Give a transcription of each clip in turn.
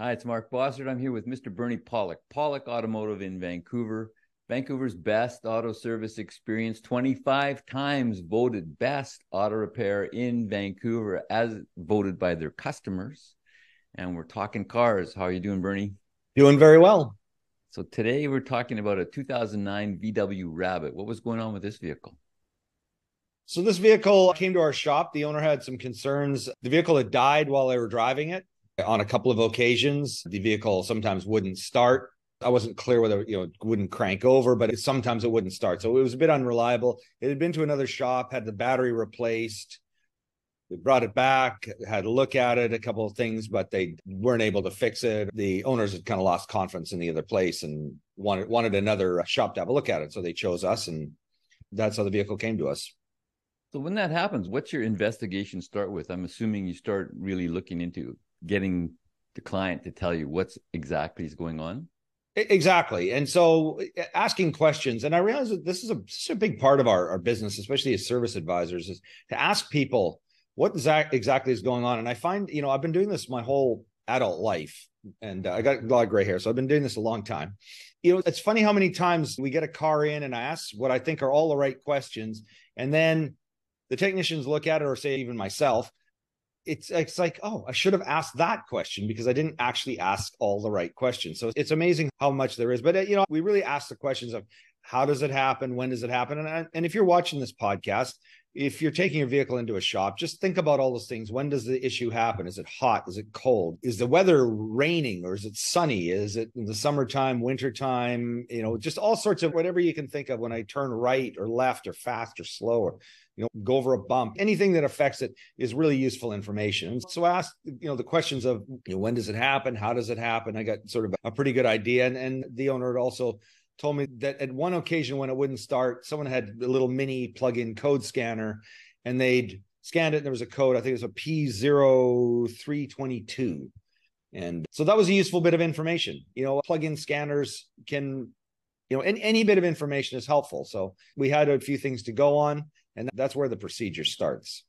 Hi, it's Mark Bossert. I'm here with Mr. Bernie Pawlik, Pawlik Automotive in Vancouver. Vancouver's best auto service experience, 25 times voted best auto repair in Vancouver as voted by their customers. And we're talking cars. How are you doing, Bernie? Doing very well. So today we're talking about a 2009 VW Rabbit. What was going on with this vehicle? So this vehicle came to our shop. The owner had some concerns. The vehicle had died while they were driving it on a couple of occasions. The vehicle sometimes wouldn't start. I wasn't clear whether you know it wouldn't crank over, but it, sometimes it wouldn't start. So it was a bit unreliable. It had been to another shop, had the battery replaced. We brought it back, had a look at it, a couple of things, but they weren't able to fix it. The owners had kind of lost confidence in the other place and wanted wanted another shop to have a look at it. So they chose us, and that's how the vehicle came to us. So when that happens, what's your investigation start with? I'm assuming you start really looking into getting the client to tell you what's exactly is going on? Exactly. And so asking questions, and I realize that this is a, this is a big part of our, our business, especially as service advisors, is to ask people what exactly is going on. And I find, you know, I've been doing this my whole adult life and uh, I got a lot of gray hair. So I've been doing this a long time. You know, it's funny how many times we get a car in and I ask what I think are all the right questions. And then the technicians look at it or say even myself it's it's like oh i should have asked that question because i didn't actually ask all the right questions. So it's amazing how much there is but uh, you know we really ask the questions of how does it happen? When does it happen? And, and if you're watching this podcast if you're taking your vehicle into a shop just think about all those things. When does the issue happen? Is it hot? Is it cold? Is the weather raining or is it sunny? Is it in the summertime wintertime? You know just all sorts of whatever you can think of when i turn right or left or fast or slow or you know, go over a bump, anything that affects it is really useful information. So I asked, you know, the questions of you know, when does it happen? How does it happen? I got sort of a pretty good idea. And, and the owner had also told me that at one occasion when it wouldn't start, someone had a little mini plug-in code scanner and they'd scanned it and there was a code, I think it was a P0322. And so that was a useful bit of information. You know, plug-in scanners can, you know, any, any bit of information is helpful. So we had a few things to go on. And that's where the procedure starts.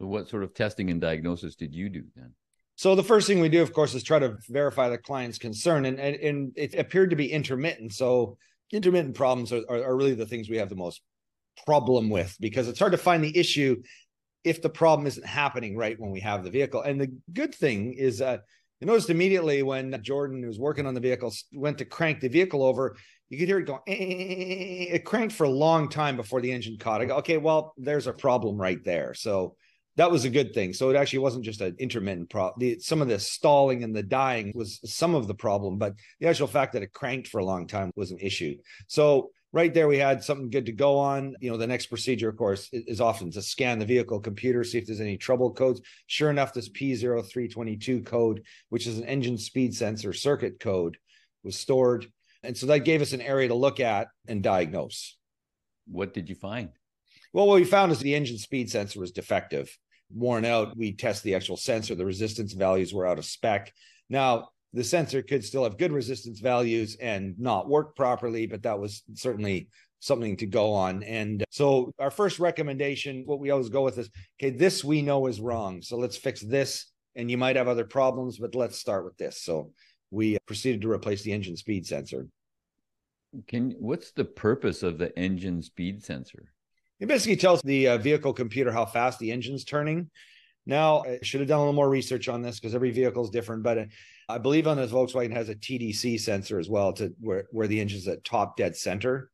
So what sort of testing and diagnosis did you do then? So the first thing we do, of course, is try to verify the client's concern, and and, and it appeared to be intermittent. So intermittent problems are, are, are really the things we have the most problem with because it's hard to find the issue if the problem isn't happening right when we have the vehicle. And the good thing is that you noticed immediately when Jordan, who was working on the vehicle, went to crank the vehicle over, you could hear it going. eh, it cranked for a long time before the engine caught. I go, okay, well, there's a problem right there. So that was a good thing. So it actually wasn't just an intermittent problem. Some of the stalling and the dying was some of the problem, but the actual fact that it cranked for a long time was an issue. So right there, we had something good to go on. You know, the next procedure, of course, is often to scan the vehicle computer, see if there's any trouble codes. Sure enough, this P0322 code, which is an engine speed sensor circuit code, was stored and so that gave us an area to look at and diagnose. What did you find? Well, what we found is the engine speed sensor was defective, worn out. We test the actual sensor, the resistance values were out of spec. Now, the sensor could still have good resistance values and not work properly, but that was certainly something to go on. And uh, so, our first recommendation, what we always go with is okay, this we know is wrong. So, let's fix this. And you might have other problems, but let's start with this. So, we proceeded to replace the engine speed sensor. Can what's the purpose of the engine speed sensor? It basically tells the uh, vehicle computer how fast the engine's turning. Now, I should have done a little more research on this because every vehicle is different, but uh, I believe on this Volkswagen has a TDC sensor as well to where, where the engine's at top dead center.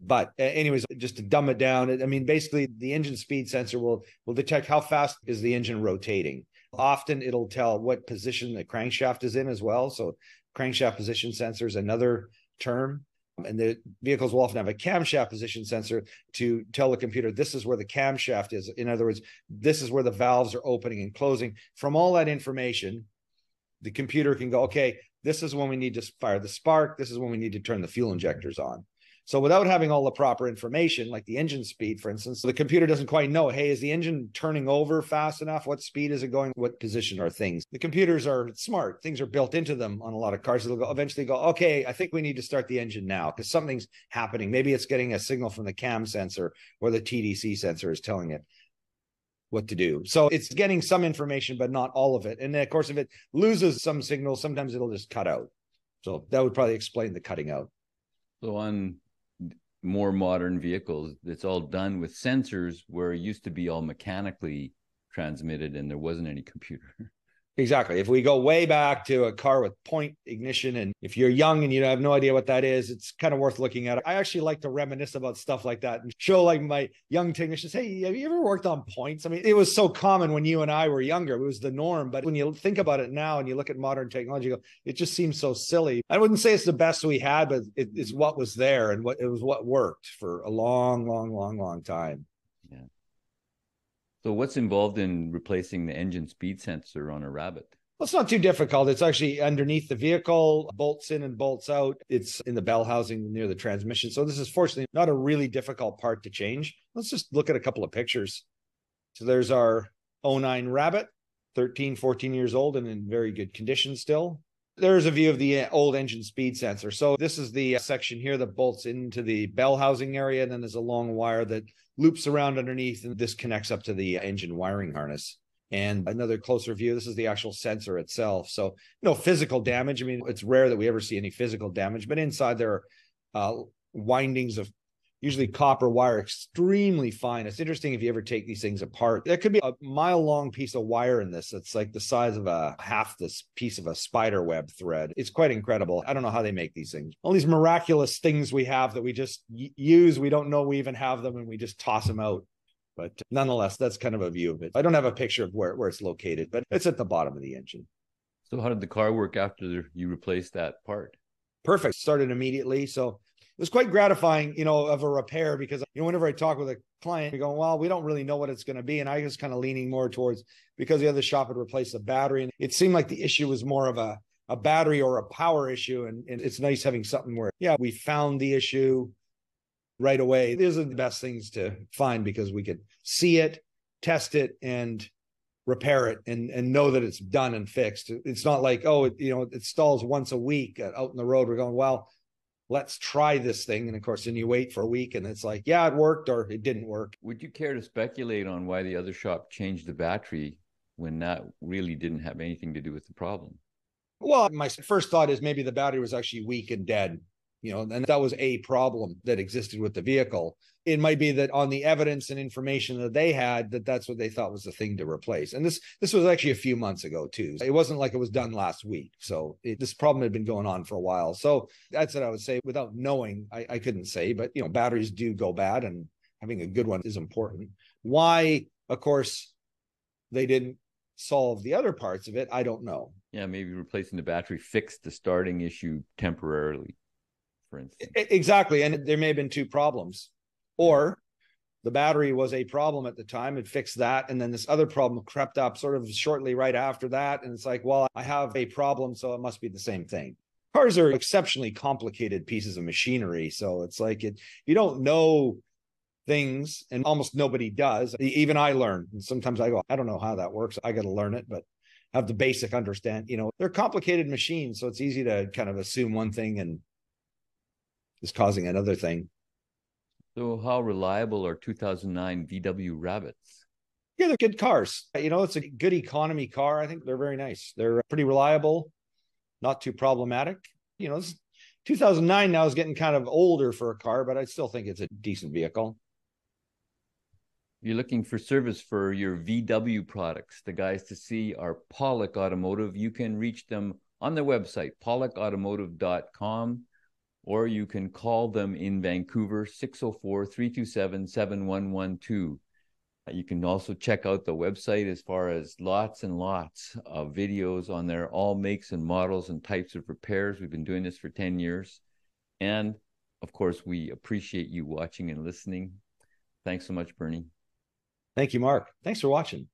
But anyways, just to dumb it down, I mean, basically the engine speed sensor will will detect how fast is the engine rotating. Often it'll tell what position the crankshaft is in as well. So crankshaft position sensor is another term. And the vehicles will often have a camshaft position sensor to tell the computer this is where the camshaft is. In other words, this is where the valves are opening and closing. From all that information, the computer can go, okay, this is when we need to fire the spark. This is when we need to turn the fuel injectors on. So without having all the proper information, like the engine speed, for instance, the computer doesn't quite know, hey, is the engine turning over fast enough? What speed is it going? What position are things? The computers are smart. Things are built into them on a lot of cars. They'll go, eventually go, okay, I think we need to start the engine now because something's happening. Maybe it's getting a signal from the cam sensor or the TDC sensor is telling it. what to do. So it's getting some information, but not all of it. And then, of course, if it loses some signal, sometimes it'll just cut out. So that would probably explain the cutting out. So on more modern vehicles, it's all done with sensors where it used to be all mechanically transmitted and there wasn't any computer. Exactly. If we go way back to a car with point ignition, and if you're young and you have no idea what that is, it's kind of worth looking at. I actually like to reminisce about stuff like that and show like my young technicians, hey, have you ever worked on points? I mean, it was so common when you and I were younger. It was the norm. But when you think about it now and you look at modern technology, go, it just seems so silly. I wouldn't say it's the best we had, but it is what was there and what it was what worked for a long, long, long, long time. So, what's involved in replacing the engine speed sensor on a Rabbit? Well, it's not too difficult. It's actually underneath the vehicle, bolts in and bolts out. It's in the bell housing near the transmission. So, this is fortunately not a really difficult part to change. Let's just look at a couple of pictures. So, there's our 09 Rabbit, 13, 14 years old and in very good condition still. There's a view of the uh, old engine speed sensor. So this is the uh, section here that bolts into the bell housing area. And then there's a long wire that loops around underneath and this connects up to the uh, engine wiring harness. And another closer view, this is the actual sensor itself. So, no physical damage. I mean, it's rare that we ever see any physical damage, but inside there are uh, windings of usually copper wire, extremely fine. It's interesting if you ever take these things apart. There could be a mile long piece of wire in this. It's like the size of a half this piece of a spider web thread. It's quite incredible. I don't know how they make these things. All these miraculous things we have that we just use, we don't know we even have them, and we just toss them out. But nonetheless, that's kind of a view of it. I don't have a picture of where, where it's located, but it's at the bottom of the engine. So, how did the car work after you replaced that part? Perfect. Started immediately. So, was quite gratifying, you know, of a repair because you know whenever I talk with a client, we go, well, we don't really know what it's going to be, and I was kind of leaning more towards because the other shop had replaced the battery, and it seemed like the issue was more of a a battery or a power issue, and, and it's nice having something where yeah, we found the issue right away. These are the best things to find because we could see it, test it, and repair it and and know that it's done and fixed. It's not like oh, it, you know, it stalls once a week uh, out in the road. We're going well let's try this thing. And of course, then you wait for a week and it's like, yeah, it worked or it didn't work. Would you care to speculate on why the other shop changed the battery when that really didn't have anything to do with the problem? Well, my first thought is maybe the battery was actually weak and dead you know, and that was a problem that existed with the vehicle. It might be that on the evidence and information that they had, that that's what they thought was the thing to replace. And this this was actually a few months ago too. It wasn't like it was done last week. So it, this problem had been going on for a while. So that's what I would say. Without knowing, I, I couldn't say. But you know, batteries do go bad, and having a good one is important. Why, of course, they didn't solve the other parts of it, I don't know. Yeah, maybe replacing the battery fixed the starting issue temporarily for instance. Exactly. And there may have been two problems. Or the battery was a problem at the time and fixed that. And then this other problem crept up sort of shortly right after that. And it's like, well, I have a problem, so it must be the same thing. Cars are exceptionally complicated pieces of machinery. So it's like it, you don't know things, and almost nobody does. Even I learn. And sometimes I go, I don't know how that works. I got to learn it, but have the basic understand. You know, they're complicated machines, so it's easy to kind of assume one thing and is causing another thing. So, how reliable are 2009 VW Rabbits? Yeah, they're good cars. You know, it's a good economy car. I think they're very nice. They're pretty reliable, not too problematic. You know, 2009 now is getting kind of older for a car, but I still think it's a decent vehicle. You're looking for service for your VW products. The guys to see are Pawlik Automotive. You can reach them on their website, pawlikautomotive.com or you can call them in Vancouver, 604 327 7112. Uh, you can also check out the website as far as lots and lots of videos on there, all makes and models and types of repairs. We've been doing this for 10 years. And of course, we appreciate you watching and listening. Thanks so much, Bernie. Thank you, Mark. Thanks for watching.